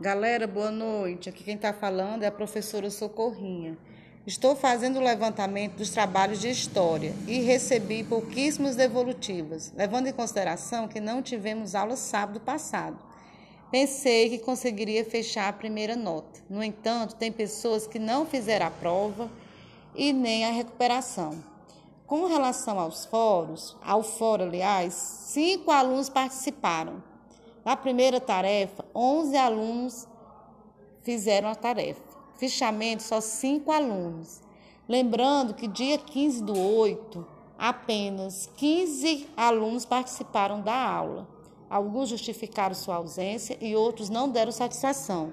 Galera, boa noite. Aqui quem está falando é a professora Socorrinha. Estou fazendo o levantamento dos trabalhos de história e recebi pouquíssimas devolutivas, levando em consideração que não tivemos aula sábado passado. Pensei que conseguiria fechar a primeira nota. No entanto, tem pessoas que não fizeram a prova e nem a recuperação. Com relação aos fóruns, ao fórum, aliás, cinco alunos participaram. Na primeira tarefa, 11 alunos fizeram a tarefa. Fichamento, só cinco alunos. Lembrando que dia 15 do 8, apenas 15 alunos participaram da aula. Alguns justificaram sua ausência e outros não deram satisfação.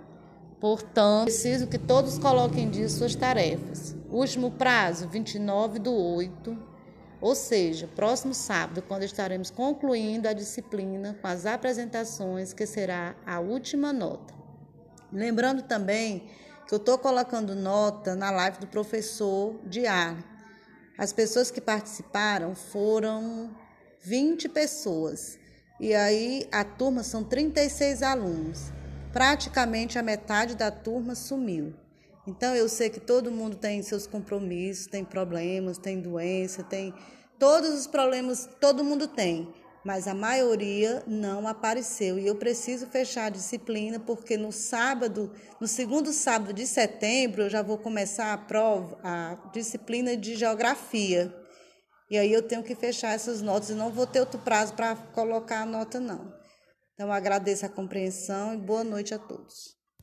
Portanto, preciso que todos coloquem em dia suas tarefas. Último prazo, 29 do 8, ou seja, próximo sábado, quando estaremos concluindo a disciplina com as apresentações, que será a última nota. Lembrando também que eu estou colocando nota na live do professor Diário. As pessoas que participaram foram 20 pessoas. E aí a turma são 36 alunos. Praticamente a metade da turma sumiu. Então eu sei que todo mundo tem seus compromissos, tem problemas, tem doença, tem todos os problemas, todo mundo tem, mas a maioria não apareceu e eu preciso fechar a disciplina porque no sábado, no segundo sábado de setembro, eu já vou começar a prova, a disciplina de geografia. E aí eu tenho que fechar essas notas e não vou ter outro prazo para colocar a nota, não. Então, agradeço a compreensão e boa noite a todos.